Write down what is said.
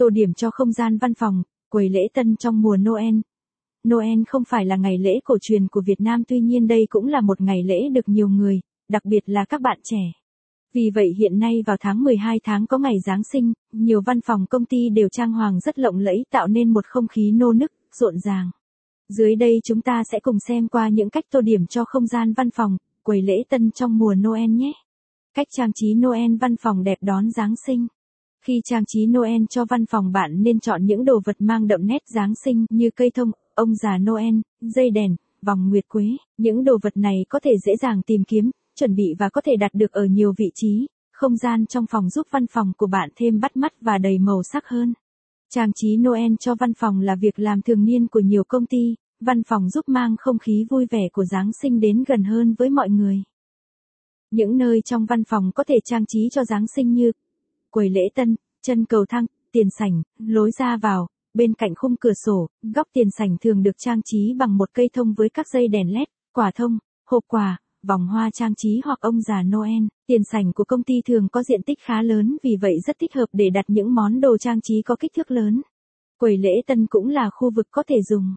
Tô điểm cho không gian văn phòng, quầy lễ tân trong mùa Noel. Noel không phải là ngày lễ cổ truyền của Việt Nam tuy nhiên đây cũng là một ngày lễ được nhiều người, đặc biệt là các bạn trẻ. Vì vậy hiện nay vào tháng 12 tháng có ngày Giáng sinh, nhiều văn phòng công ty đều trang hoàng rất lộng lẫy tạo nên một không khí nô nức, rộn ràng. Dưới đây chúng ta sẽ cùng xem qua những cách tô điểm cho không gian văn phòng, quầy lễ tân trong mùa Noel nhé. Cách trang trí Noel văn phòng đẹp đón Giáng sinh. Khi trang trí Noel cho văn phòng bạn nên chọn những đồ vật mang đậm nét Giáng sinh như cây thông, ông già Noel, dây đèn, vòng nguyệt quế. Những đồ vật này có thể dễ dàng tìm kiếm, chuẩn bị và có thể đặt được ở nhiều vị trí. Không gian trong phòng giúp văn phòng của bạn thêm bắt mắt và đầy màu sắc hơn. Trang trí Noel cho văn phòng là việc làm thường niên của nhiều công ty, văn phòng giúp mang không khí vui vẻ của Giáng sinh đến gần hơn với mọi người. Những nơi trong văn phòng có thể trang trí cho Giáng sinh như quầy lễ tân, chân cầu thang, tiền sảnh, lối ra vào, bên cạnh khung cửa sổ, góc tiền sảnh thường được trang trí bằng một cây thông với các dây đèn led, quả thông, hộp quà, vòng hoa trang trí hoặc ông già Noel. Tiền sảnh của công ty thường có diện tích khá lớn vì vậy rất thích hợp để đặt những món đồ trang trí có kích thước lớn. Quầy lễ tân cũng là khu vực có thể dùng